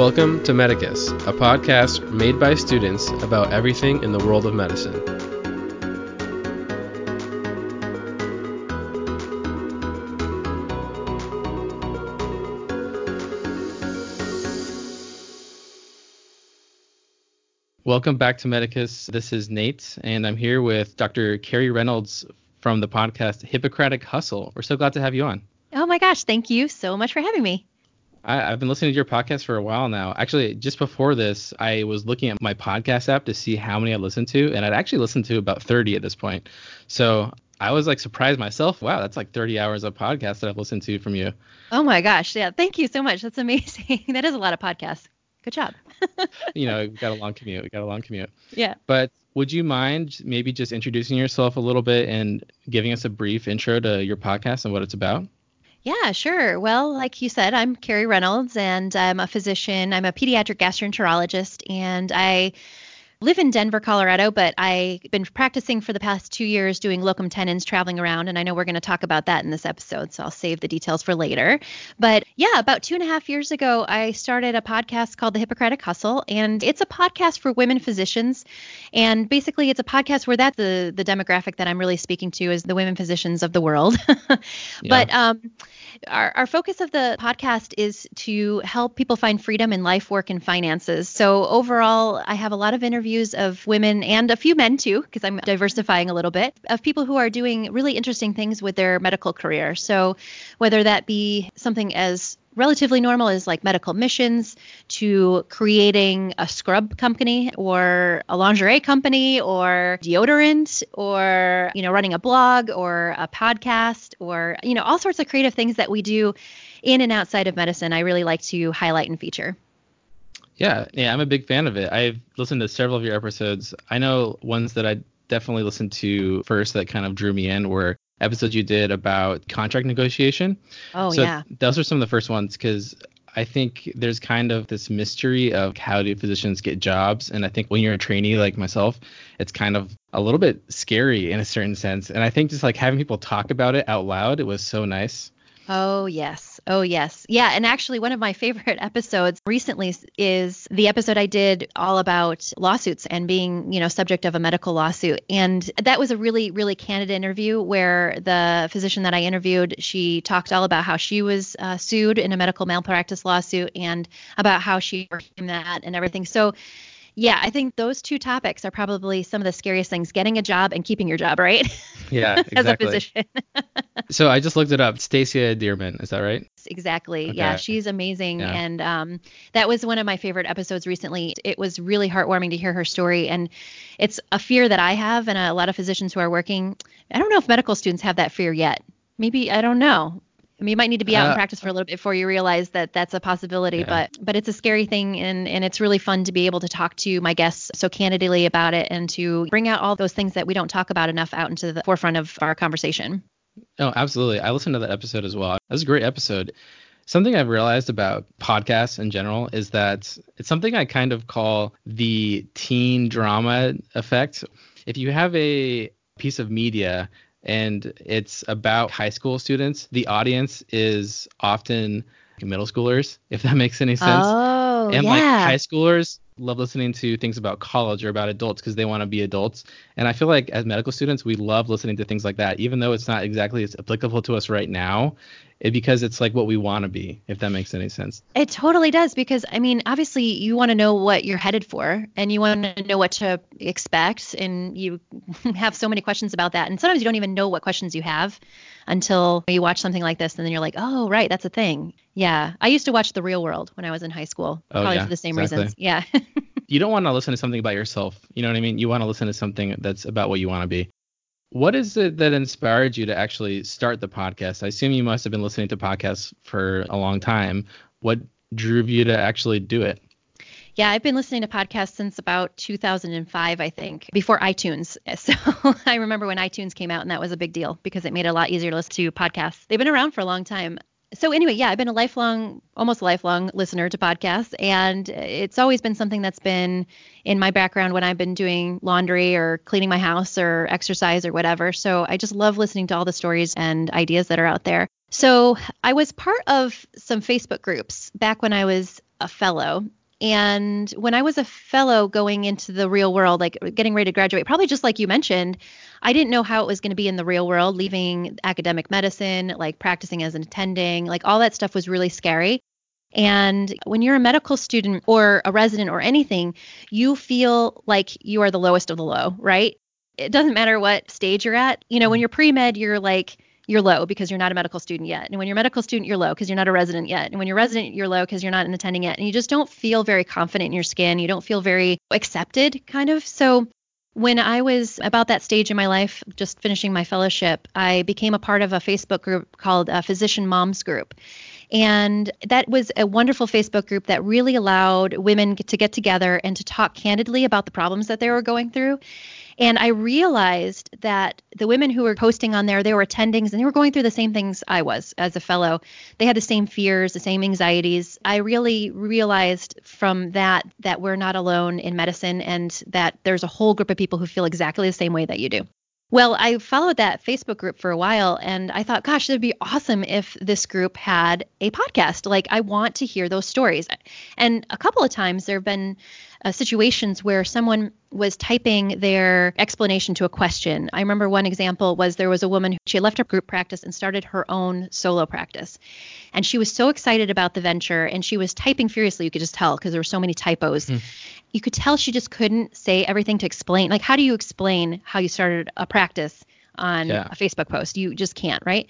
Welcome to Medicus, a podcast made by students about everything in the world of medicine. Welcome back to Medicus. This is Nate, and I'm here with Dr. Carrie Reynolds from the podcast Hippocratic Hustle. We're so glad to have you on. Oh my gosh, thank you so much for having me. I, have been listening to your podcast for a while now. Actually, just before this, I was looking at my podcast app to see how many I listened to, and I'd actually listened to about 30 at this point. So I was like surprised myself. Wow, that's like 30 hours of podcast that I've listened to from you. Oh my gosh, yeah, thank you so much. That's amazing. that is a lot of podcasts. Good job. you know, we got a long commute. We got a long commute. Yeah. But would you mind maybe just introducing yourself a little bit and giving us a brief intro to your podcast and what it's about? Yeah, sure. Well, like you said, I'm Carrie Reynolds and I'm a physician. I'm a pediatric gastroenterologist and I live in Denver, Colorado, but I've been practicing for the past two years doing locum tenens traveling around. And I know we're going to talk about that in this episode, so I'll save the details for later. But yeah, about two and a half years ago, I started a podcast called The Hippocratic Hustle. And it's a podcast for women physicians. And basically, it's a podcast where that's the, the demographic that I'm really speaking to is the women physicians of the world. yeah. But um, our, our focus of the podcast is to help people find freedom in life, work, and finances. So overall, I have a lot of interviews of women and a few men too, because I'm diversifying a little bit, of people who are doing really interesting things with their medical career. So whether that be something as relatively normal is like medical missions to creating a scrub company or a lingerie company or deodorant or you know running a blog or a podcast or you know all sorts of creative things that we do in and outside of medicine I really like to highlight and feature. Yeah, yeah, I'm a big fan of it. I've listened to several of your episodes. I know ones that I definitely listened to first that kind of drew me in were episodes you did about contract negotiation. Oh so yeah. Those are some of the first ones because I think there's kind of this mystery of how do physicians get jobs, and I think when you're a trainee like myself, it's kind of a little bit scary in a certain sense. And I think just like having people talk about it out loud, it was so nice. Oh, yes. Oh, yes. Yeah. And actually, one of my favorite episodes recently is the episode I did all about lawsuits and being, you know, subject of a medical lawsuit. And that was a really, really candid interview where the physician that I interviewed, she talked all about how she was uh, sued in a medical malpractice lawsuit and about how she overcame that and everything. So, yeah, I think those two topics are probably some of the scariest things getting a job and keeping your job, right? Yeah, exactly. As a physician. so I just looked it up. Stacia Dearman, is that right? Exactly. Okay. Yeah, she's amazing. Yeah. And um, that was one of my favorite episodes recently. It was really heartwarming to hear her story. And it's a fear that I have, and a lot of physicians who are working. I don't know if medical students have that fear yet. Maybe, I don't know. I mean, you might need to be out uh, in practice for a little bit before you realize that that's a possibility, yeah. but but it's a scary thing, and and it's really fun to be able to talk to my guests so candidly about it, and to bring out all those things that we don't talk about enough out into the forefront of our conversation. Oh, absolutely. I listened to that episode as well. That was a great episode. Something I've realized about podcasts in general is that it's something I kind of call the teen drama effect. If you have a piece of media and it's about high school students. The audience is often middle schoolers, if that makes any sense. Oh, and yeah. like high schoolers love listening to things about college or about adults because they want to be adults. And I feel like as medical students, we love listening to things like that, even though it's not exactly as applicable to us right now it, because it's like what we want to be, if that makes any sense. It totally does because I mean, obviously you want to know what you're headed for and you want to know what to expect and you have so many questions about that and sometimes you don't even know what questions you have until you watch something like this and then you're like, "Oh, right, that's a thing." Yeah. I used to watch The Real World when I was in high school, oh, probably yeah, for the same exactly. reasons. Yeah. you don't want to listen to something about yourself. You know what I mean? You want to listen to something that's about what you want to be. What is it that inspired you to actually start the podcast? I assume you must have been listening to podcasts for a long time. What drew you to actually do it? Yeah, I've been listening to podcasts since about 2005, I think, before iTunes. So I remember when iTunes came out, and that was a big deal because it made it a lot easier to listen to podcasts. They've been around for a long time so anyway, yeah, I've been a lifelong, almost lifelong listener to podcasts, and it's always been something that's been in my background when I've been doing laundry or cleaning my house or exercise or whatever. So I just love listening to all the stories and ideas that are out there. So I was part of some Facebook groups back when I was a fellow. And when I was a fellow going into the real world, like getting ready to graduate, probably just like you mentioned, I didn't know how it was going to be in the real world, leaving academic medicine, like practicing as an attending, like all that stuff was really scary. And when you're a medical student or a resident or anything, you feel like you are the lowest of the low, right? It doesn't matter what stage you're at. You know, when mm-hmm. you're pre med, you're like, you're low because you're not a medical student yet. And when you're a medical student, you're low because you're not a resident yet. And when you're resident, you're low because you're not an attending yet. And you just don't feel very confident in your skin. You don't feel very accepted, kind of. So when I was about that stage in my life, just finishing my fellowship, I became a part of a Facebook group called uh, Physician Moms Group. And that was a wonderful Facebook group that really allowed women to get together and to talk candidly about the problems that they were going through. And I realized that the women who were posting on there, they were attendings and they were going through the same things I was as a fellow. They had the same fears, the same anxieties. I really realized from that that we're not alone in medicine and that there's a whole group of people who feel exactly the same way that you do. Well, I followed that Facebook group for a while and I thought, gosh, it'd be awesome if this group had a podcast. Like, I want to hear those stories. And a couple of times there have been uh, situations where someone was typing their explanation to a question. I remember one example was there was a woman who she left her group practice and started her own solo practice. And she was so excited about the venture and she was typing furiously. You could just tell because there were so many typos. Mm. You could tell she just couldn't say everything to explain. Like, how do you explain how you started a practice on yeah. a Facebook post? You just can't, right?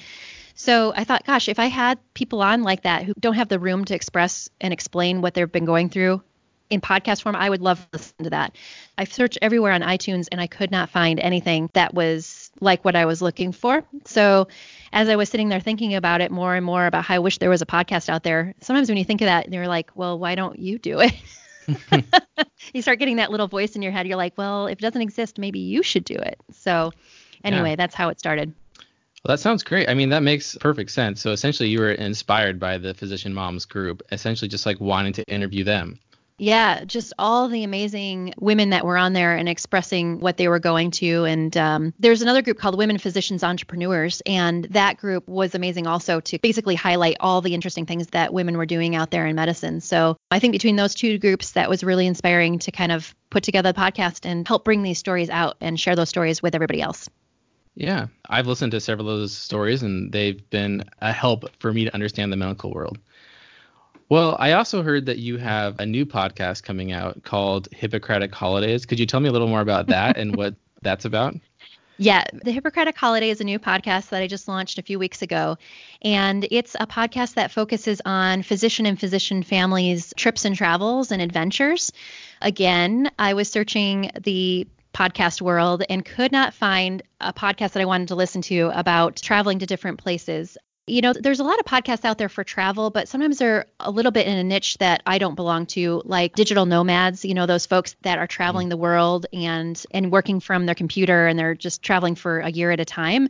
So I thought, gosh, if I had people on like that who don't have the room to express and explain what they've been going through, in podcast form, I would love to listen to that. I've searched everywhere on iTunes and I could not find anything that was like what I was looking for. So as I was sitting there thinking about it more and more about how I wish there was a podcast out there, sometimes when you think of that, you're like, well, why don't you do it? you start getting that little voice in your head. You're like, well, if it doesn't exist, maybe you should do it. So anyway, yeah. that's how it started. Well, that sounds great. I mean, that makes perfect sense. So essentially, you were inspired by the Physician Moms group, essentially just like wanting to interview them. Yeah, just all the amazing women that were on there and expressing what they were going to. And um, there's another group called Women Physicians Entrepreneurs, and that group was amazing also to basically highlight all the interesting things that women were doing out there in medicine. So I think between those two groups, that was really inspiring to kind of put together the podcast and help bring these stories out and share those stories with everybody else. Yeah, I've listened to several of those stories, and they've been a help for me to understand the medical world. Well, I also heard that you have a new podcast coming out called Hippocratic Holidays. Could you tell me a little more about that and what that's about? Yeah, the Hippocratic Holiday is a new podcast that I just launched a few weeks ago. And it's a podcast that focuses on physician and physician families' trips and travels and adventures. Again, I was searching the podcast world and could not find a podcast that I wanted to listen to about traveling to different places you know, there's a lot of podcasts out there for travel, but sometimes they're a little bit in a niche that I don't belong to, like digital nomads, you know, those folks that are traveling mm. the world and and working from their computer and they're just traveling for a year at a time.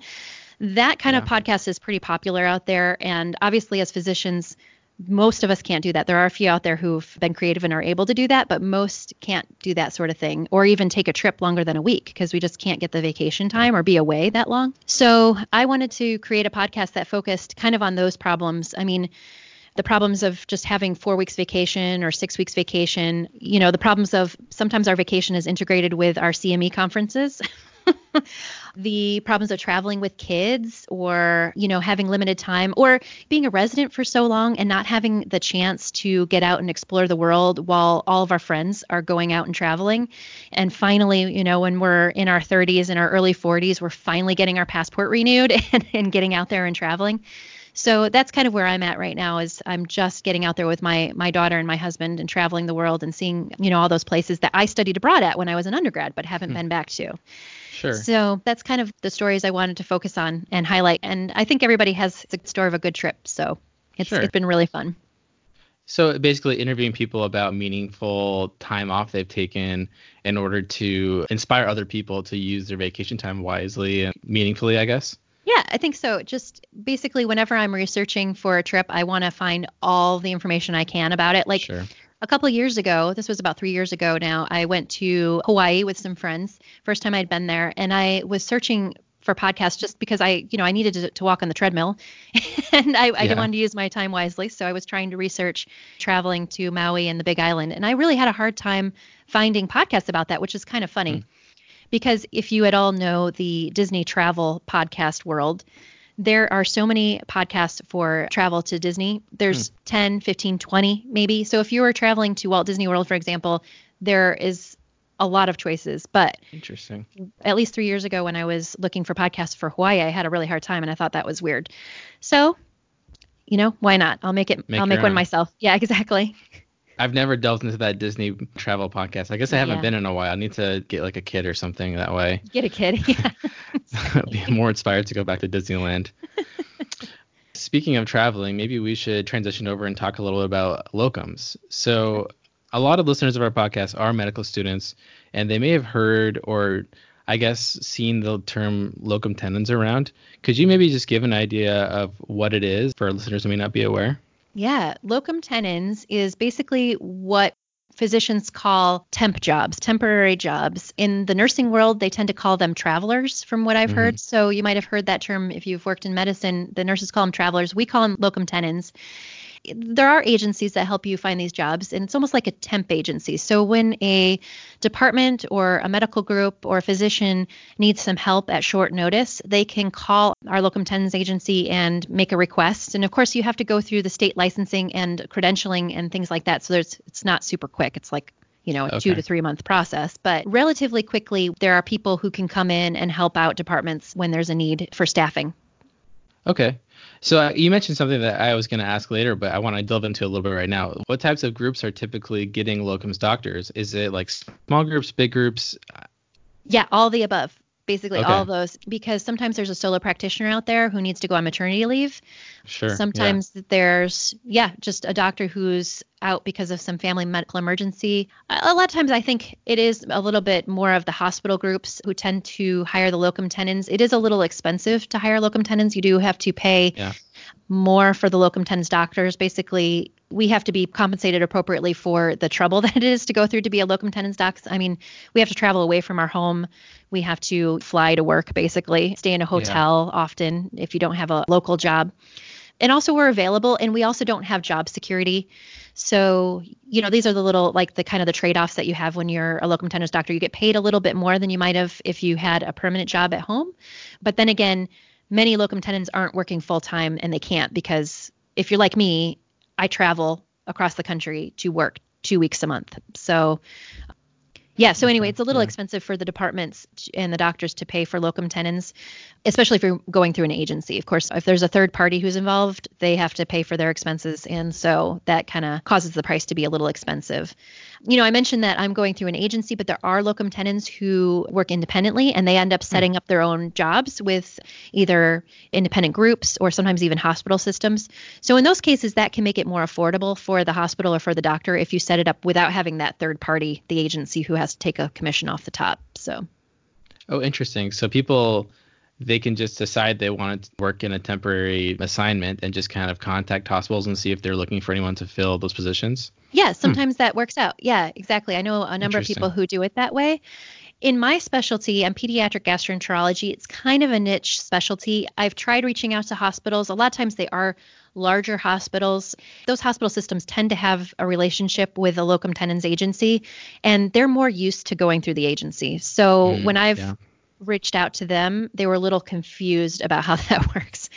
That kind yeah. of podcast is pretty popular out there and obviously as physicians most of us can't do that. There are a few out there who've been creative and are able to do that, but most can't do that sort of thing or even take a trip longer than a week because we just can't get the vacation time or be away that long. So I wanted to create a podcast that focused kind of on those problems. I mean, the problems of just having four weeks vacation or six weeks vacation, you know, the problems of sometimes our vacation is integrated with our CME conferences. the problems of traveling with kids or, you know, having limited time or being a resident for so long and not having the chance to get out and explore the world while all of our friends are going out and traveling. And finally, you know, when we're in our 30s and our early 40s, we're finally getting our passport renewed and, and getting out there and traveling. So that's kind of where I'm at right now is I'm just getting out there with my my daughter and my husband and traveling the world and seeing, you know, all those places that I studied abroad at when I was an undergrad but haven't hmm. been back to. Sure. So that's kind of the stories I wanted to focus on and highlight. And I think everybody has the story of a good trip. So it's sure. it's been really fun. So basically interviewing people about meaningful time off they've taken in order to inspire other people to use their vacation time wisely and meaningfully, I guess. Yeah, I think so. Just basically whenever I'm researching for a trip, I want to find all the information I can about it. Like sure a couple of years ago, this was about three years ago now, I went to Hawaii with some friends. First time I'd been there, and I was searching for podcasts just because I, you know, I needed to, to walk on the treadmill. and I, I Yeah. wanted to use my time wisely. So I was trying to research traveling to Maui and the Big Island. And I really had a hard time finding podcasts about that, which is kind of funny. Hmm. Because if you at all know the Disney travel podcast world, there are so many podcasts for travel to Disney. There's hmm. 10, 15, 20 maybe. So if you were traveling to Walt Disney World, for example, there is a lot of choices. But Interesting. at least three years ago when I was looking for podcasts for Hawaii, I had a really hard time and I thought that was weird. So, you know, why not? I'll make it. Make I'll make one myself. Yeah, exactly. I've never delved into that Disney travel podcast. I guess I haven't Yeah. been in a while. I need to get like a kid or something that way. Get a kid. Yeah. be more inspired to go back to Disneyland. Speaking of traveling, maybe we should transition over and talk a little bit about locums. So, a lot of listeners of our podcast are medical students, and they may have heard or I guess seen the term locum tenens around. Could you maybe just give an idea of what it is for listeners who may not be aware? Yeah, locum tenens is basically what physicians call temp jobs, temporary jobs. In the nursing world, they tend to call them travelers, from what I've mm-hmm. heard. So you might have heard that term if you've worked in medicine. The nurses call them travelers. We call them locum tenens. There are agencies that help you find these jobs, and it's almost like a temp agency. So when a department or a medical group or a physician needs some help at short notice, they can call our locum tenens agency and make a request. And of course, you have to go through the state licensing and credentialing and things like that. So there's it's not super quick. It's like you know, a two to three month process. But relatively quickly, there are people who can come in and help out departments when there's a need for staffing. Okay. So uh, you mentioned something that I was going to ask later, but I want to delve into a little bit right now. What types of groups are typically getting locums doctors? Is it like small groups, big groups? Yeah, all the above. Basically, Okay. all those. Because sometimes there's a solo practitioner out there who needs to go on maternity leave. Sure. yeah. Sometimes there's, yeah, just a doctor who's out because of some family medical emergency. A a lot of times I think it is a little bit more of the hospital groups who tend to hire the locum tenens. It is a little expensive to hire locum tenens. You do have to pay Yeah. More for the locum tenens doctors. Basically, we have to be compensated appropriately for the trouble that it is to go through to be a locum tenens doc. I mean, we have to travel away from our home. We have to fly to work, basically, stay in a hotel often if you don't have a local job. And also, we're available, and we also don't have job security. So, you know, these are the little, like the kind of the trade offs that you have when you're a locum tenens doctor. You get paid a little bit more than you might have if you had a permanent job at home. But then again, many locum tenens aren't working full time and they can't because if you're like me, I travel across the country to work two weeks a month. So, yeah. So anyway, it's a little yeah. expensive for the departments and the doctors to pay for locum tenens, especially if you're going through an agency. Of course, if there's a third party who's involved, they have to pay for their expenses, and so that kind of causes the price to be a little expensive. You know, I mentioned that I'm going through an agency, but there are locum tenens who work independently, and they end up hmm. setting up their own jobs with either independent groups or sometimes even hospital systems. So in those cases, that can make it more affordable for the hospital or for the doctor if you set it up without having that third party, the agency who has to take a commission off the top. So Oh, interesting. So people they can just decide they want to work in a temporary assignment and just kind of contact hospitals and see if they're looking for anyone to fill those positions. yeah, sometimes that works out. Yeah, exactly. I know a number of people who do it that way. In my specialty, I'm pediatric gastroenterology. It's kind of a niche specialty. I've tried reaching out to hospitals. A lot of times they are larger hospitals. Those hospital systems tend to have a relationship with a locum tenens agency, and they're more used to going through the agency. So Mm, when I've yeah. Reached out to them, they were a little confused about how that works.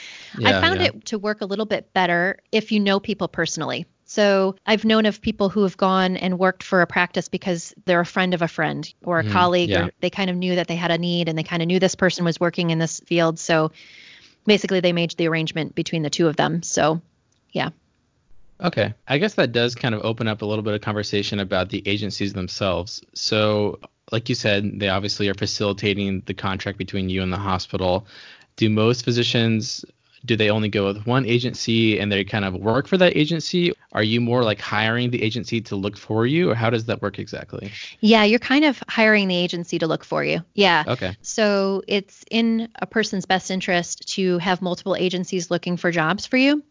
I found yeah. it to work a little bit better if you know people personally. So I've known of people who have gone and worked for a practice because they're a friend of a friend or a Mhm, colleague, yeah. or they kind of knew that they had a need and they kind of knew this person was working in this field. So basically, they made the arrangement between the two of them. So yeah. Okay. I guess that does kind of open up a little bit of conversation about the agencies themselves. So, like you said, they obviously are facilitating the contract between you and the hospital. Do most physicians do they only go with one agency and they kind of work for that agency? Are you more like hiring the agency to look for you or how does that work exactly? Yeah, you're kind of hiring the agency to look for you. Yeah. Okay. So it's in a person's best interest to have multiple agencies looking for jobs for you.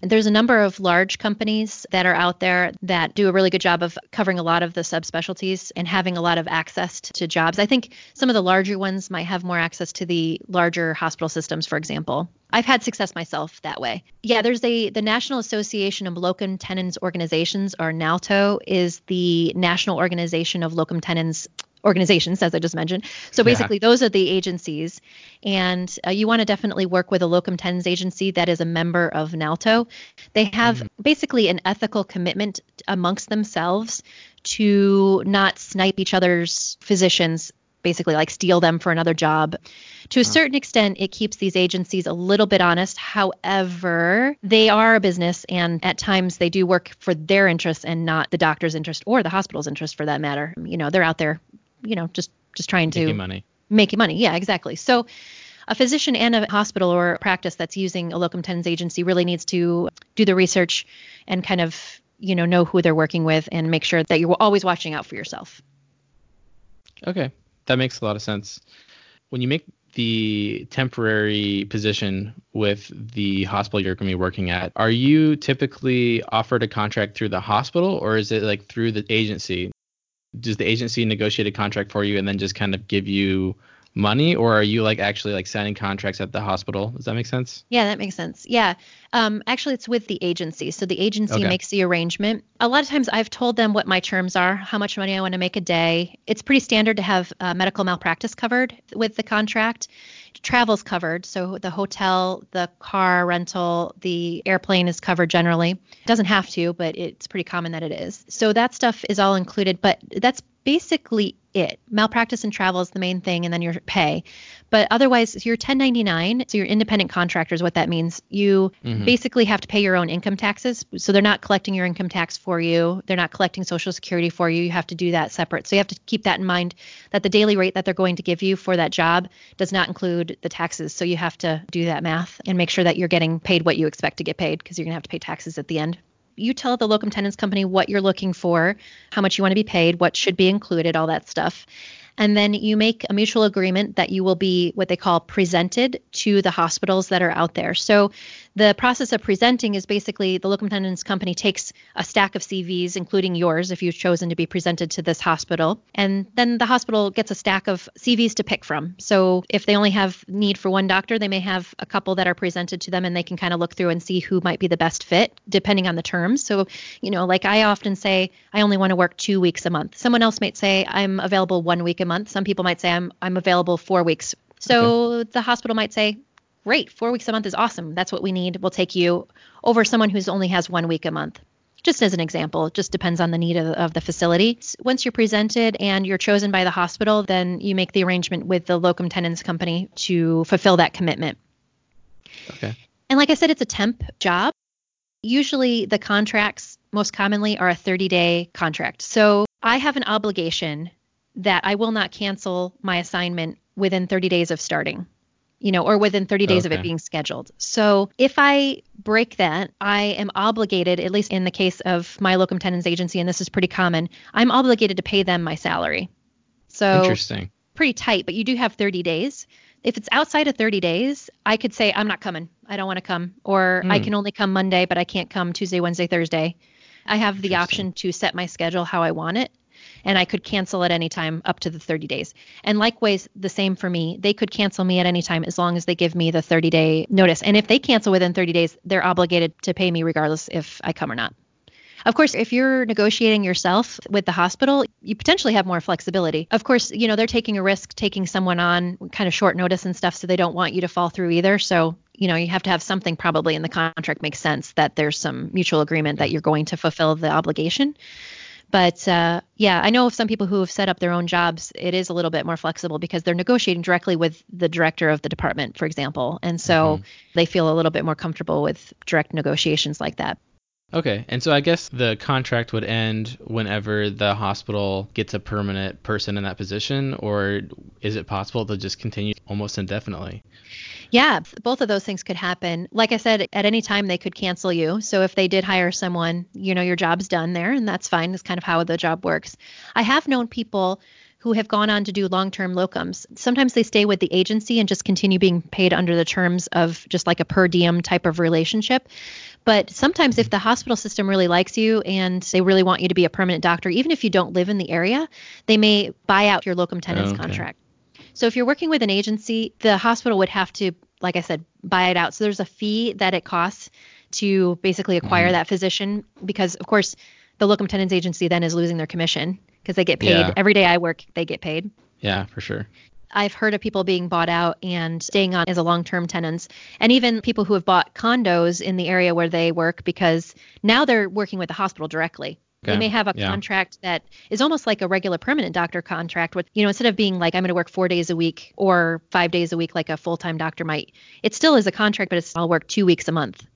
There's a number of large companies that are out there that do a really good job of covering a lot of the subspecialties and having a lot of access to jobs. I think some of the larger ones might have more access to the larger hospital systems, for example. I've had success myself that way. Yeah, there's a the National Association of Locum Tenens Organizations, or NALTO, is the national organization of locum tenens organizations, as I just mentioned. So basically, yeah. those are the agencies, and uh, you want to definitely work with a locum tenens agency that is a member of NALTO. They have mm-hmm. basically an ethical commitment amongst themselves to not snipe each other's physicians basically like steal them for another job. To a certain extent, it keeps these agencies a little bit honest. However, they are a business, and at times they do work for their interests and not the doctor's interest or the hospital's interest for that matter. You know, they're out there, you know, just just trying to make money. Making money, yeah, exactly. So a physician and a hospital or a practice that's using a locum tenens agency really needs to do the research and kind of you know know who they're working with and make sure that you're always watching out for yourself. Okay, that makes a lot of sense. When you make the temporary position with the hospital you're going to be working at, are you typically offered a contract through the hospital or is it like through the agency? Does the agency negotiate a contract for you and then just kind of give you money or are you like actually like signing contracts at the hospital? Does that make sense? Yeah that makes sense. Yeah. Um, actually it's with the agency. So the agency okay. makes the arrangement. A lot of times i've told them what my terms are how much money i want to make a day. It's pretty standard to have uh, medical malpractice covered with the contract. Travel's covered so the hotel the car rental the airplane is covered generally. It doesn't have to but it's pretty common that it is. So that stuff is all included but that's basically it. Malpractice and travel is the main thing, and then your pay. But otherwise, you're 1099, so you're independent contractors. What that means, you mm-hmm. basically have to pay your own income taxes. So they're not collecting your income tax for you. They're not collecting Social Security for you. You have to do that separate. So you have to keep that in mind that the daily rate that they're going to give you for that job does not include the taxes. So you have to do that math and make sure that you're getting paid what you expect to get paid because you're going to have to pay taxes at the end you tell the locum tenens company what you're looking for, how much you want to be paid, what should be included, all that stuff. And then you make a mutual agreement that you will be what they call presented to the hospitals that are out there. So the process of presenting is basically the locum tenens company takes a stack of CVs, including yours, if you've chosen to be presented to this hospital, and then the hospital gets a stack of CVs to pick from. So if they only have need for one doctor, they may have a couple that are presented to them, and they can kind of look through and see who might be the best fit, depending on the terms. So, you know, like I often say, I only want to work two weeks a month. Someone else might say I'm available one week a month. Some people might say I'm I'm available four weeks. So okay. the hospital might say, great, four weeks a month is awesome. That's what we need. We'll take you over someone who's only has one week a month. Just as an example, it just depends on the need of, of the facility. Once you're presented and you're chosen by the hospital, then you make the arrangement with the locum tenens company to fulfill that commitment. Okay. And like I said, it's a temp job. Usually the contracts most commonly are a 30 day contract. So I have an obligation that I will not cancel my assignment within 30 days of starting you know, or within 30 days okay. of it being scheduled. So if I break that, I am obligated, at least in the case of my locum tenens agency, and this is pretty common, I'm obligated to pay them my salary. So interesting. Pretty tight, but you do have 30 days. If it's outside of 30 days, I could say I'm not coming. I don't want to come, or I hmm. can only come Monday, but I can't come Tuesday, Wednesday, Thursday. I have the option to set my schedule how I want it and I could cancel at any time up to the 30 days. And likewise, the same for me. They could cancel me at any time as long as they give me the 30 day notice. And if they cancel within 30 days, they're obligated to pay me regardless if I come or not. Of course, if you're negotiating yourself with the hospital, you potentially have more flexibility. Of course, you know, they're taking a risk taking someone on kind of short notice and stuff, so they don't want you to fall through either. So, you know, you have to have something probably in the contract makes sense that there's some mutual agreement that you're going to fulfill the obligation. But uh, yeah, I know of some people who have set up their own jobs. It is a little bit more flexible because they're negotiating directly with the director of the department, for example, and so mm-hmm. they feel a little bit more comfortable with direct negotiations like that. Okay, and so I guess the contract would end whenever the hospital gets a permanent person in that position, or is it possible to just continue almost indefinitely? Yeah, both of those things could happen. Like I said, at any time they could cancel you. So if they did hire someone, you know, your job's done there, and that's fine. That's kind of how the job works. I have known people who have gone on to do long-term locums. Sometimes they stay with the agency and just continue being paid under the terms of just like a per diem type of relationship. But sometimes if the hospital system really likes you and they really want you to be a permanent doctor, even if you don't live in the area, they may buy out your locum tenens Okay. contract. So if you're working with an agency, the hospital would have to, like I said, buy it out. So there's a fee that it costs to basically acquire Mhm. that physician because, of course, the locum tenens agency then is losing their commission because they get paid Yeah. every day I work, they get paid. Yeah, for sure. I've heard of people being bought out and staying on as a long-term tenens, and even people who have bought condos in the area where they work because now they're working with the hospital directly. They may have a Yeah. contract that is almost like a regular permanent doctor contract with, you know, instead of being like I'm going to work 4 days a week or 5 days a week like a full-time doctor might. It still is a contract, but it's I'll work 2 weeks a month.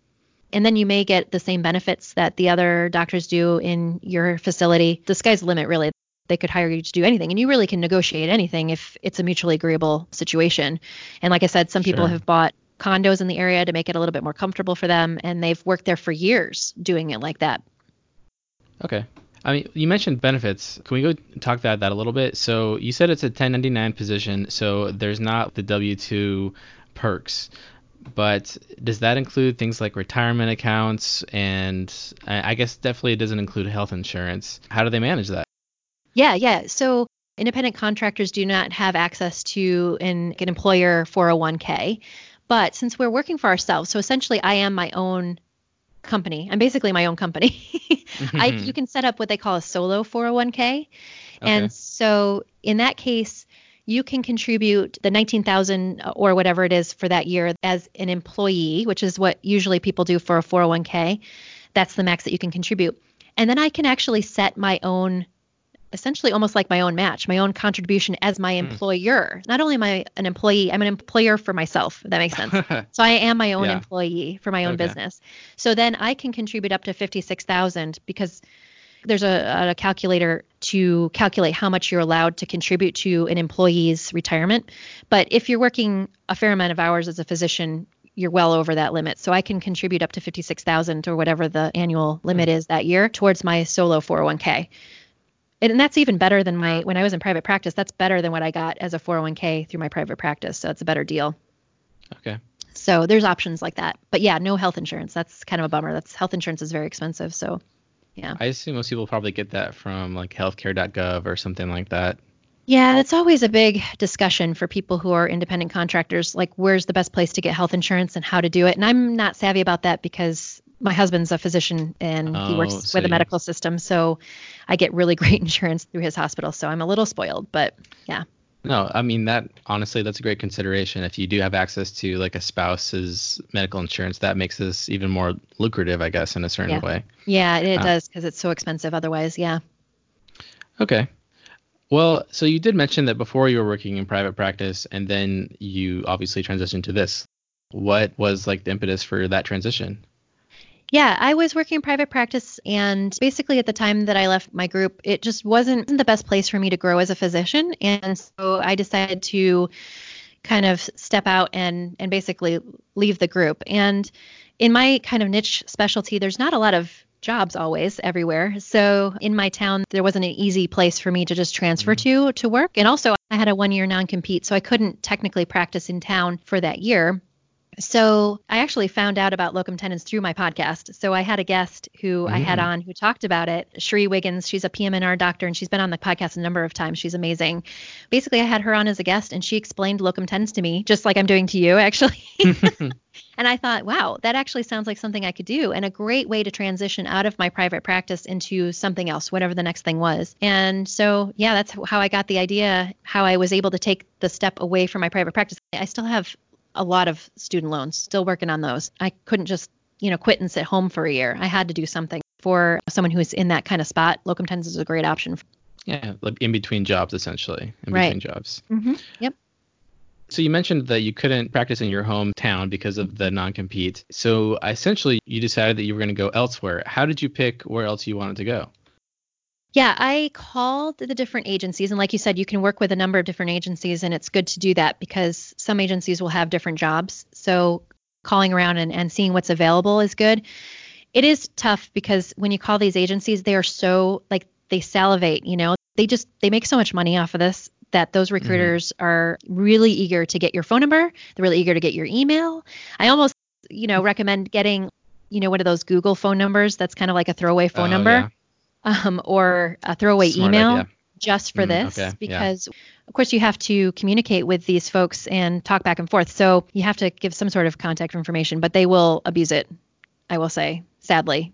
And then you may get the same benefits that the other doctors do in your facility. The sky's the limit really. They could hire you to do anything and you really can negotiate anything if it's a mutually agreeable situation. And like I said, some people have bought condos in the area to make it a little bit more comfortable for them and they've worked there for years doing it like that. Okay. I mean, you mentioned benefits. Can we go talk that that a little bit? So you said it's a 1099 position, so there's not the W2 perks. But does that include things like retirement accounts and I I guess definitely it doesn't include health insurance. How do they manage that? Yeah, yeah. So independent contractors do not have access to an, an employer 401k. But since we're working for ourselves, so essentially I am my own company. I'm basically my own company. I mm-hmm. you can set up what they call a solo 401k. Okay. And so in that case, you can contribute the 19,000 or whatever it is for that year as an employee, which is what usually people do for a 401k. That's the max that you can contribute. And then I can actually set my own essentially almost like my own match, my own contribution as my Hmm. employer. Not only am I an employee, I'm an employer for myself, if that makes sense. So I am my own Yeah. employee for my own Okay. business. So then I can contribute up to 56,000 because there's a, a calculator to calculate how much you're allowed to contribute to an employee's retirement. But if you're working a fair amount of hours as a physician, you're well over that limit. So I can contribute up to 56,000 or whatever the annual limit is that year towards my solo 401k. And and that's even better than my when I was in private practice. That's better than what I got as a 401k through my private practice. So it's a better deal. okay. So there's options like that. But yeah, no health insurance. That's kind of a bummer. That's health insurance is very expensive. So yeah. I assume most people probably get that from like healthcare.gov or something like that. Yeah, that's always a big discussion for people who are independent contractors. Like, where's the best place to get health insurance and how to do it? And I'm not savvy about that because my husband's a physician and he Oh, works with the medical system. So I get really great insurance through his hospital. So I'm a little spoiled, but yeah. No, I mean that honestly that's a great consideration. If you do have access to like a spouse's medical insurance, that makes this even more lucrative, I guess, in a certain Yeah. way. Yeah, it Uh, does because it's so expensive otherwise. Yeah. Okay. Well, so you did mention that before you were working in private practice and then you obviously transitioned to this. What was like the impetus for that transition? Yeah, I was working in private practice, and basically at the time that I left my group, it just wasn't the best place for me to grow as a physician, and so I decided to kind of step out and and basically leave the group. And in my kind of niche specialty, there's not a lot of jobs always everywhere. So in my town, there wasn't an easy place for me to just transfer mm-hmm. to to work. And also, I had a one year non compete, so I couldn't technically practice in town for that year. So I actually found out about locum tenens through my podcast. So I had a guest who I had Mm. on who talked about it, Sheree Wiggins. She's a PM&R doctor and she's been on the podcast a number of times. She's amazing. Basically, I had her on as a guest and she explained locum tenens to me, just like I'm doing to you, actually. and I thought, wow, that actually sounds like something I could do and a great way to transition out of my private practice into something else, whatever the next thing was. And so, yeah, that's how I got the idea, how I was able to take the step away from my private practice. I still have a lot of student loans, still working on those. I couldn't just, you know, quit and sit home for a year. I had to do something for someone who's in that kind of spot. Locum tenens is a great option. Yeah, like in between jobs essentially. In Right. between jobs. Mm-hmm. Yep. So you mentioned that you couldn't practice in your hometown because of the non-compete. So essentially you decided that you were going to go elsewhere. How did you pick where else you wanted to go? Yeah, I called the different agencies. And like you said, you can work with a number of different agencies, and it's good to do that because some agencies will have different jobs. So calling around and, and seeing what's available is good. It is tough because when you call these agencies, they are so like they salivate, you know, they just they make so much money off of this that those recruiters mm-hmm. are really eager to get your phone number. They're really eager to get your email. I almost, you know, recommend getting, you know, one of those Google phone numbers that's kind of like a throwaway phone oh, number, yeah. Um, or a throwaway Smart email idea. just for mm, this, okay. because yeah. of course you have to communicate with these folks and talk back and forth. So you have to give some sort of contact information, but they will abuse it. I will say, sadly.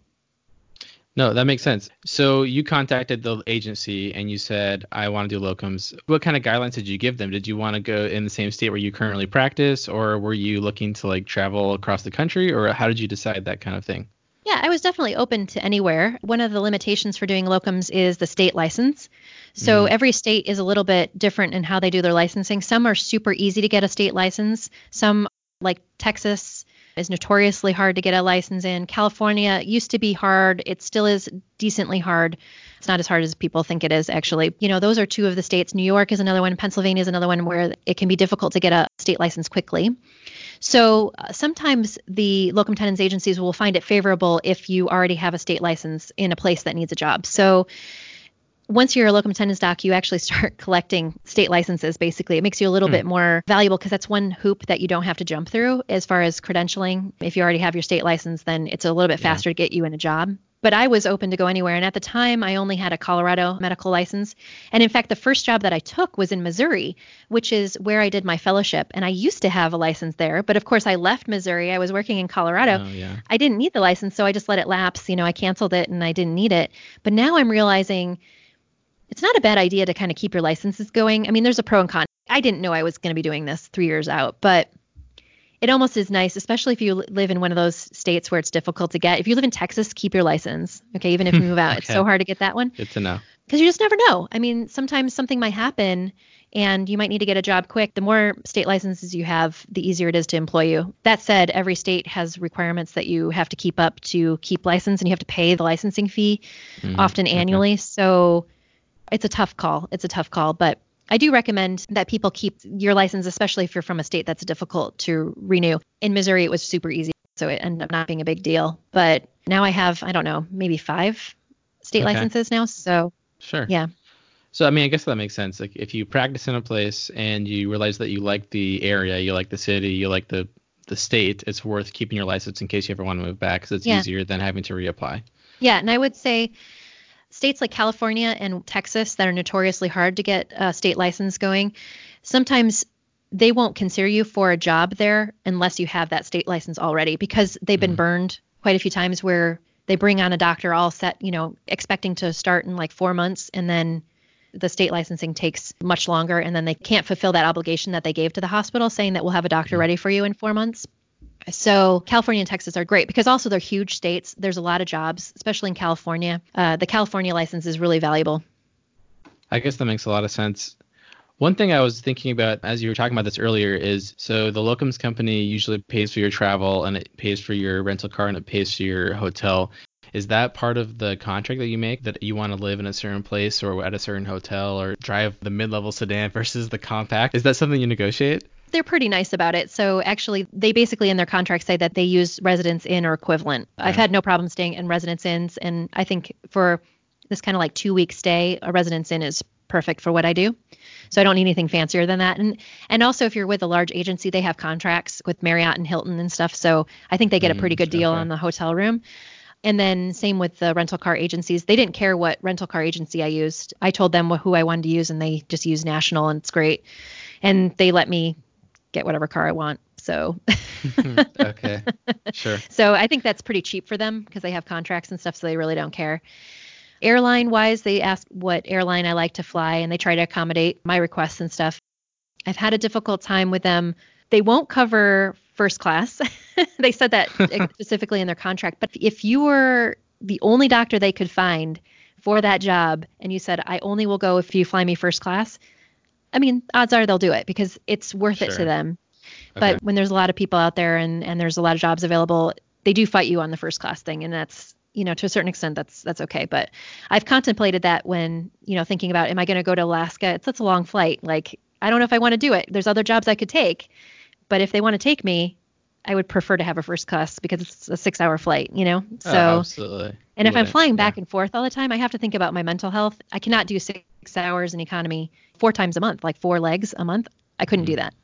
No, that makes sense. So you contacted the agency and you said, I want to do locums. What kind of guidelines did you give them? Did you want to go in the same state where you currently practice, or were you looking to like travel across the country, or how did you decide that kind of thing? Yeah, I was definitely open to anywhere. One of the limitations for doing locums is the state license. So mm. every state is a little bit different in how they do their licensing. Some are super easy to get a state license. Some, like Texas, is notoriously hard to get a license in. California used to be hard. It still is decently hard. It's not as hard as people think it is, actually. You know, those are two of the states. New York is another one. Pennsylvania is another one where it can be difficult to get a state license quickly. So uh, sometimes the locum tenens agencies will find it favorable if you already have a state license in a place that needs a job. So once you're a locum tenens doc, you actually start collecting state licenses. Basically, it makes you a little hmm. bit more valuable because that's one hoop that you don't have to jump through as far as credentialing. If you already have your state license, then it's a little bit faster yeah. to get you in a job. But I was open to go anywhere, and at the time, I only had a Colorado medical license. And in fact, the first job that I took was in Missouri, which is where I did my fellowship. And I used to have a license there, but of course, I left Missouri. I was working in Colorado. Oh, yeah. I didn't need the license, so I just let it lapse. You know, I canceled it, and I didn't need it. But now I'm realizing it's not a bad idea to kind of keep your licenses going. I mean, there's a pro and con. I didn't know I was going to be doing this three years out, but it almost is nice, especially if you live in one of those states where it's difficult to get. If you live in Texas, keep your license. Okay, even if you move out, okay. it's so hard to get that one. Good to know. Because you just never know. I mean, sometimes something might happen and you might need to get a job quick. The more state licenses you have, the easier it is to employ you. That said, every state has requirements that you have to keep up to keep license, and you have to pay the licensing fee, mm, often annually. Okay. So it's a tough call. It's a tough call, but I do recommend that people keep your license, especially if you're from a state that's difficult to renew. In Missouri, it was super easy, so it ended up not being a big deal. But now I have, I don't know, maybe five state okay. licenses now. So sure, yeah. So I mean, I guess that makes sense. Like if you practice in a place and you realize that you like the area, you like the city, you like the the state, it's worth keeping your license in case you ever want to move back because it's yeah. easier than having to reapply. Yeah, and I would say states like California and Texas that are notoriously hard to get a state license going, sometimes they won't consider you for a job there unless you have that state license already because they've been mm. burned quite a few times where they bring on a doctor all set, you know, expecting to start in like four months and then the state licensing takes much longer and then they can't fulfill that obligation that they gave to the hospital saying that we'll have a doctor mm. ready for you in four months. So California and Texas are great because also they're huge states. There's a lot of jobs, especially in California. Uh, the California license is really valuable. I guess that makes a lot of sense. One thing I was thinking about as you were talking about this earlier is so the locums company usually pays for your travel and it pays for your rental car and it pays for your hotel. Is that part of the contract that you make that you want to live in a certain place or at a certain hotel or drive the mid-level sedan versus the compact? Is that something you negotiate? They're pretty nice about it. So actually, they basically in their contract say that they use residence inn or equivalent. I've had no problem staying in residence inns, and I think for this kind of like two week stay, a residence inn is perfect for what I do. So I don't need anything fancier than that. And and also if you're with a large agency, they have contracts with Marriott and Hilton and stuff. So I think they get a pretty mm, good deal on the hotel room. And then same with the rental car agencies. They didn't care what rental car agency I used. I told them who I wanted to use and they just used National and it's great. And they let me get whatever car I want. So okay, sure. So I think that's pretty cheap for them because they have contracts and stuff, so they really don't care. Airline wise, they ask what airline I like to fly, and they try to accommodate my requests and stuff. I've had a difficult time with them. They won't cover first class. they said that specifically in their contract. But if you were the only doctor they could find for that job, and you said I only will go if you fly me first class, I mean, odds are they'll do it because it's worth sure. it to them. Okay. But when there's a lot of people out there and, and there's a lot of jobs available, they do fight you on the first class thing. And that's, you know, to a certain extent, that's that's okay. But I've contemplated that when, you know, thinking about am I going to go to Alaska? It's such a long flight. Like, I don't know if I want to do it. There's other jobs I could take. But if they want to take me, I would prefer to have a first class because it's a six hour flight, you know? Oh, So, absolutely. and if I'm flying back yeah. and forth all the time, I have to think about my mental health. I cannot do six hours in economy four times a month, like four legs a month. I couldn't do that.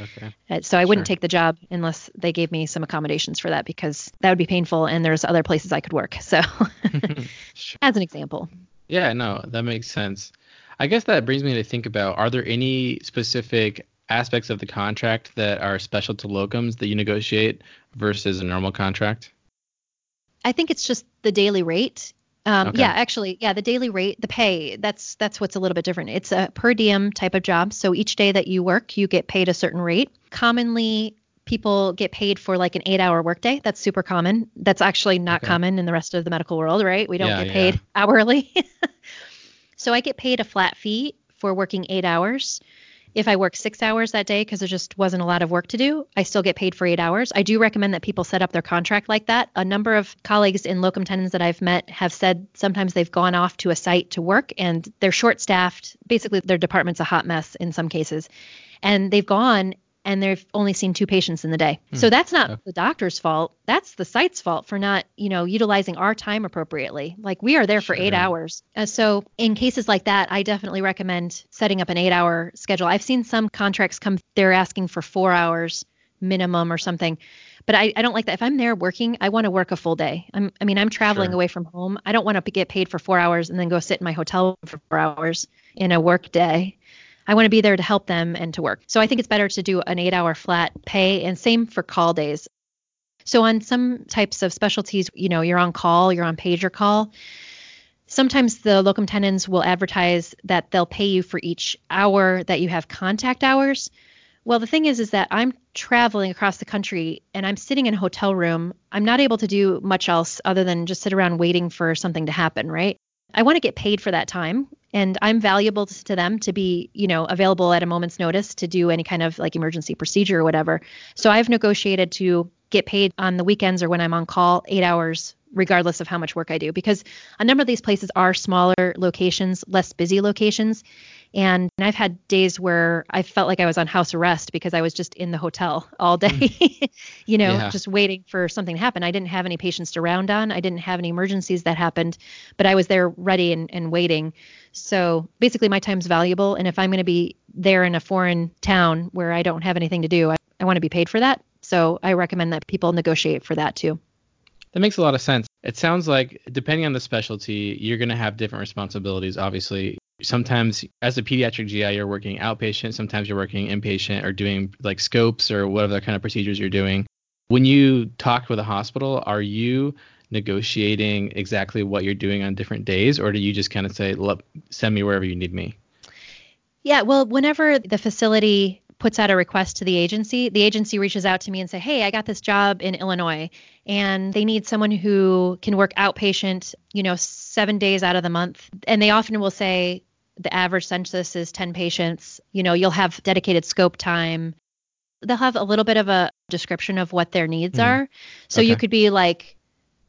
Okay. Uh, So I wouldn't Sure. take the job unless they gave me some accommodations for that because that would be painful and there's other places I could work. So Sure. as an example. Yeah, no, that makes sense. I guess that brings me to think about are there any specific aspects of the contract that are special to locums that you negotiate versus a normal contract? I think it's just the daily rate. Um, Okay. Yeah, actually, yeah, the daily rate, the pay, that's that's what's a little bit different. It's a per diem type of job. So each day that you work, you get paid a certain rate. Commonly, people get paid for like an eight-hour workday. That's super common. That's actually not Okay. common in the rest of the medical world, right? We don't Yeah, get paid yeah. hourly. so I get paid a flat fee for working eight hours. If I work six hours that day because there just wasn't a lot of work to do, I still get paid for eight hours. I do recommend that people set up their contract like that. A number of colleagues in locum tenens that I've met have said sometimes they've gone off to a site to work and they're short staffed. Basically, their department's a hot mess in some cases. And they've gone and they've only seen two patients in the day. So that's not Okay. the doctor's fault. That's the site's fault for not, you know, utilizing our time appropriately. Like we are there for eight hours. Uh, so in cases like that, I definitely recommend setting up an eight hour schedule. I've seen some contracts come, they're asking for four hours minimum or something. But I, I don't like that. If I'm there working, I want to work a full day. I'm, I mean, I'm traveling Sure. away from home. I don't want to get paid for four hours and then go sit in my hotel for four hours in a work day. I want to be there to help them and to work. So I think it's better to do an eight hour flat pay and same for call days. So on some types of specialties, you know, you're on call, you're on pager call. Sometimes the locum tenens will advertise that they'll pay you for each hour that you have contact hours. Well, the thing is, is that I'm traveling across the country and I'm sitting in a hotel room. I'm not able to do much else other than just sit around waiting for something to happen, right? I want to get paid for that time and I'm valuable to them to be, you know, available at a moment's notice to do any kind of like emergency procedure or whatever. So I've negotiated to get paid on the weekends or when I'm on call 8 hours regardless of how much work I do because a number of these places are smaller locations, less busy locations. And I've had days where I felt like I was on house arrest because I was just in the hotel all hmm. day, you know, Yeah. just waiting for something to happen. I didn't have any patients to round on. I didn't have any emergencies that happened, but I was there ready and, and waiting. So basically, my time's valuable. And if I'm going to be there in a foreign town where I don't have anything to do, I, I want to be paid for that. So I recommend that people negotiate for that too. That makes a lot of sense. It sounds like depending on the specialty, you're going to have different responsibilities. Obviously, sometimes as a pediatric GI, you're working outpatient. Sometimes you're working inpatient or doing like scopes or whatever kind of procedures you're doing. When you talk with a hospital, are you negotiating exactly what you're doing on different days, or do you just kind of say, "Look, send me wherever you need me"? Yeah, well, whenever the facility puts out a request to the agency, the agency reaches out to me and say, "Hey, I got this job in Illinois and they need someone who can work outpatient, you know, 7 days out of the month." And they often will say the average census is 10 patients. You know, you'll have dedicated scope time. They'll have a little bit of a description of what their needs Mhm. are. So you could be like,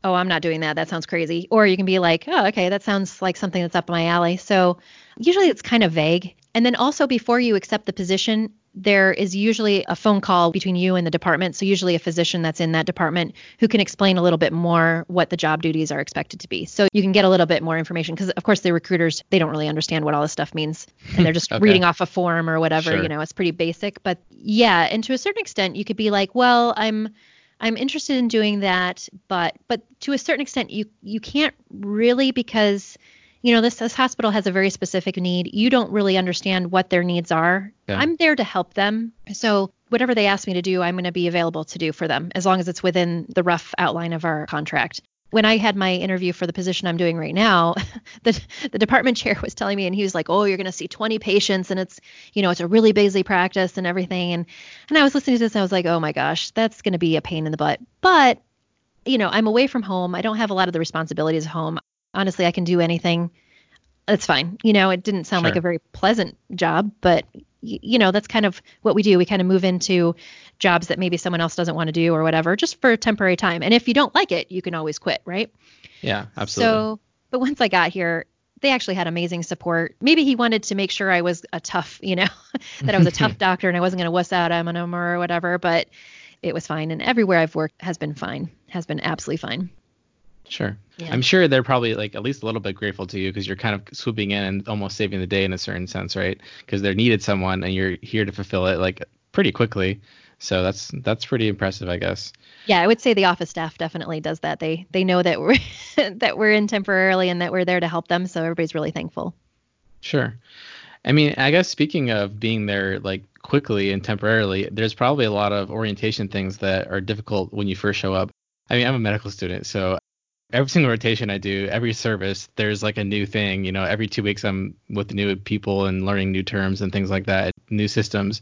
"Oh, I'm not doing that. That sounds crazy." Or you can be like, "Oh, okay, that sounds like something that's up my alley." So usually it's kind of vague. And then also before you accept the position, there is usually a phone call between you and the department. So usually a physician that's in that department who can explain a little bit more what the job duties are expected to be. So you can get a little bit more information because of course the recruiters they don't really understand what all this stuff means and they're just Okay. reading off a form or whatever, Sure. you know, it's pretty basic, but yeah, and to a certain extent you could be like, "Well, I'm I'm interested in doing that, but but to a certain extent you you can't really because you know this this hospital has a very specific need. You don't really understand what their needs are. Yeah. I'm there to help them. So whatever they ask me to do, I'm going to be available to do for them as long as it's within the rough outline of our contract. When I had my interview for the position I'm doing right now, the the department chair was telling me and he was like, "Oh, you're going to see 20 patients and it's, you know, it's a really busy practice and everything." And and I was listening to this and I was like, "Oh my gosh, that's going to be a pain in the butt." But you know, I'm away from home. I don't have a lot of the responsibilities of home. Honestly, I can do anything. That's fine. You know, it didn't sound like a very pleasant job, but y- you know, that's kind of what we do. We kind of move into jobs that maybe someone else doesn't want to do or whatever, just for a temporary time. And if you don't like it, you can always quit, right? Yeah, absolutely. So, but once I got here, they actually had amazing support. Maybe he wanted to make sure I was a tough, you know, that I was a tough doctor and I wasn't going to wuss out on him or whatever. But it was fine. And everywhere I've worked has been fine, has been absolutely fine. Sure. Yeah. I'm sure they're probably like at least a little bit grateful to you because you're kind of swooping in and almost saving the day in a certain sense, right? Because they needed someone and you're here to fulfill it like pretty quickly. So that's that's pretty impressive, I guess. Yeah, I would say the office staff definitely does that. They they know that we're that we're in temporarily and that we're there to help them, so everybody's really thankful. Sure. I mean, I guess speaking of being there like quickly and temporarily, there's probably a lot of orientation things that are difficult when you first show up. I mean, I'm a medical student, so every single rotation I do, every service, there's like a new thing. You know, every two weeks I'm with new people and learning new terms and things like that, new systems.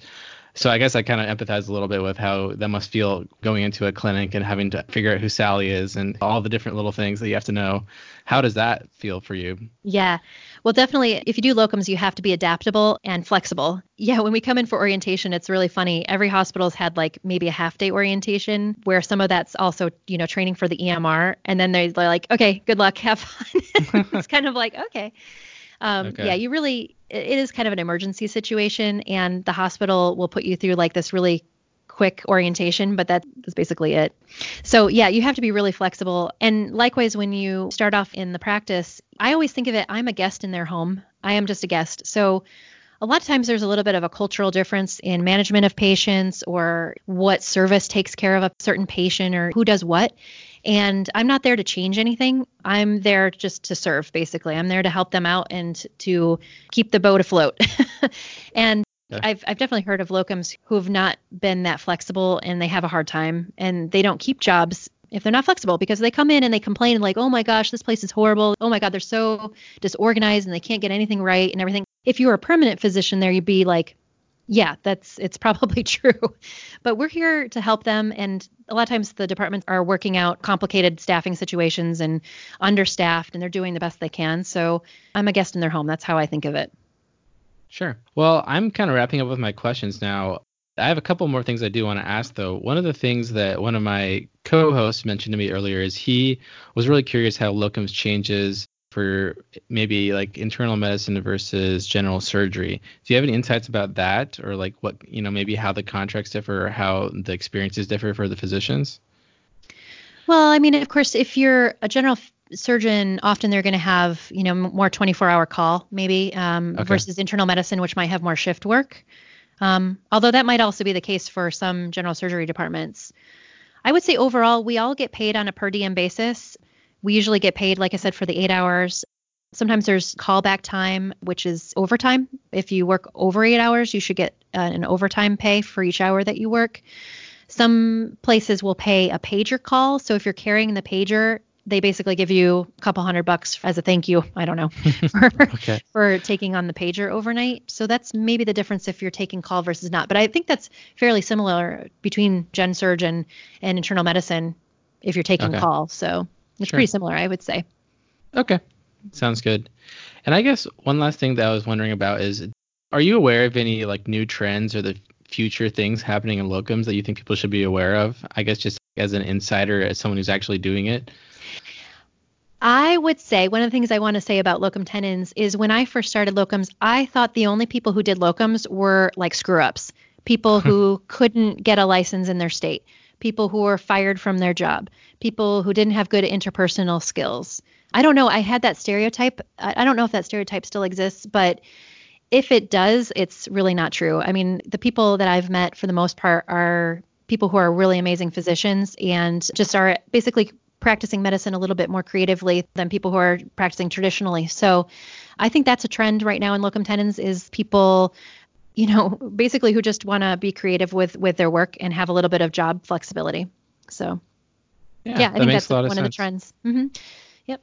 So I guess I kind of empathize a little bit with how that must feel going into a clinic and having to figure out who Sally is and all the different little things that you have to know. How does that feel for you? Yeah. Well, definitely, if you do locums, you have to be adaptable and flexible. Yeah, when we come in for orientation, it's really funny. Every hospital's had like maybe a half day orientation where some of that's also, you know, training for the EMR. And then they're like, okay, good luck, have fun. it's kind of like, okay. Um, Okay. Yeah, you really, it is kind of an emergency situation, and the hospital will put you through like this really quick orientation, but that is basically it. So, yeah, you have to be really flexible. And likewise, when you start off in the practice, I always think of it I'm a guest in their home, I am just a guest. So, a lot of times there's a little bit of a cultural difference in management of patients or what service takes care of a certain patient or who does what. And I'm not there to change anything. I'm there just to serve, basically. I'm there to help them out and to keep the boat afloat. and Yeah. I've, I've definitely heard of locums who have not been that flexible and they have a hard time and they don't keep jobs if they're not flexible because they come in and they complain like, oh my gosh, this place is horrible. Oh my God, they're so disorganized and they can't get anything right and everything. If you were a permanent physician there, you'd be like, yeah, that's it's probably true. But we're here to help them and a lot of times the departments are working out complicated staffing situations and understaffed and they're doing the best they can. So I'm a guest in their home. That's how I think of it. Sure. Well, I'm kind of wrapping up with my questions now. I have a couple more things I do want to ask, though. One of the things that one of my co hosts mentioned to me earlier is he was really curious how locums changes for maybe like internal medicine versus general surgery. Do you have any insights about that or like what, you know, maybe how the contracts differ or how the experiences differ for the physicians? Well, I mean, of course, if you're a general surgeon, often they're going to have, you know, more 24-hour call maybe um, Okay. versus internal medicine, which might have more shift work. Um, although that might also be the case for some general surgery departments. I would say overall, we all get paid on a per diem basis. We usually get paid, like I said, for the eight hours. Sometimes there's callback time, which is overtime. If you work over eight hours, you should get uh, an overtime pay for each hour that you work. Some places will pay a pager call. So if you're carrying the pager, they basically give you a couple hundred bucks as a thank you. I don't know for, Okay. for taking on the pager overnight. So that's maybe the difference if you're taking call versus not. But I think that's fairly similar between gen surg and, and internal medicine if you're taking Okay. call. So it's Sure. pretty similar, I would say. Okay. Sounds good. And I guess one last thing that I was wondering about is are you aware of any like new trends or the future things happening in locums that you think people should be aware of? I guess just as an insider, as someone who's actually doing it. I would say one of the things I want to say about locum tenens is when I first started locums, I thought the only people who did locums were like screw ups, people who couldn't get a license in their state, people who were fired from their job, people who didn't have good interpersonal skills. I don't know. I had that stereotype. I don't know if that stereotype still exists, but if it does, it's really not true. I mean, the people that I've met for the most part are people who are really amazing physicians and just are basically practicing medicine a little bit more creatively than people who are practicing traditionally. So I think that's a trend right now in locum tenens is people you know basically who just want to be creative with with their work and have a little bit of job flexibility. So Yeah, yeah, I think that's one of of the trends. hmm Yep.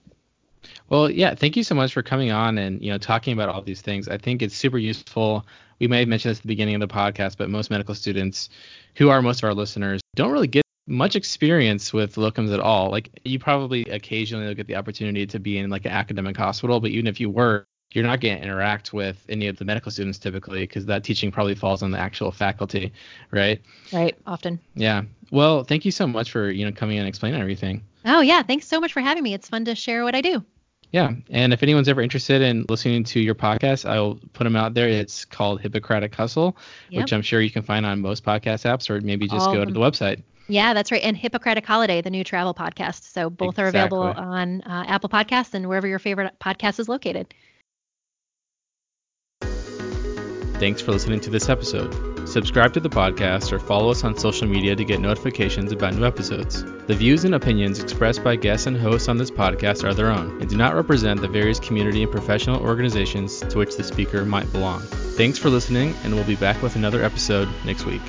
Well, yeah, thank you so much for coming on and you know talking about all these things. I think it's super useful. We may have mentioned this at the beginning of the podcast, but most medical students, who are most of our listeners, don't really get much experience with locums at all. Like you probably occasionally will get the opportunity to be in like an academic hospital, but even if you were, you're not going to interact with any of the medical students typically because that teaching probably falls on the actual faculty, right? Right. Often. Yeah. Well, thank you so much for you know coming in and explaining everything. Oh yeah. Thanks so much for having me. It's fun to share what I do. Yeah, and if anyone's ever interested in listening to your podcast, I'll put them out there. It's called Hippocratic Hustle, Yep. which I'm sure you can find on most podcast apps, or maybe just All go to the website. Yeah, that's right. And Hippocratic Holiday, the new travel podcast. So both are available on uh, Apple Podcasts and wherever your favorite podcast is located. Thanks for listening to this episode. Subscribe to the podcast or follow us on social media to get notifications about new episodes. The views and opinions expressed by guests and hosts on this podcast are their own and do not represent the various community and professional organizations to which the speaker might belong. Thanks for listening, and we'll be back with another episode next week.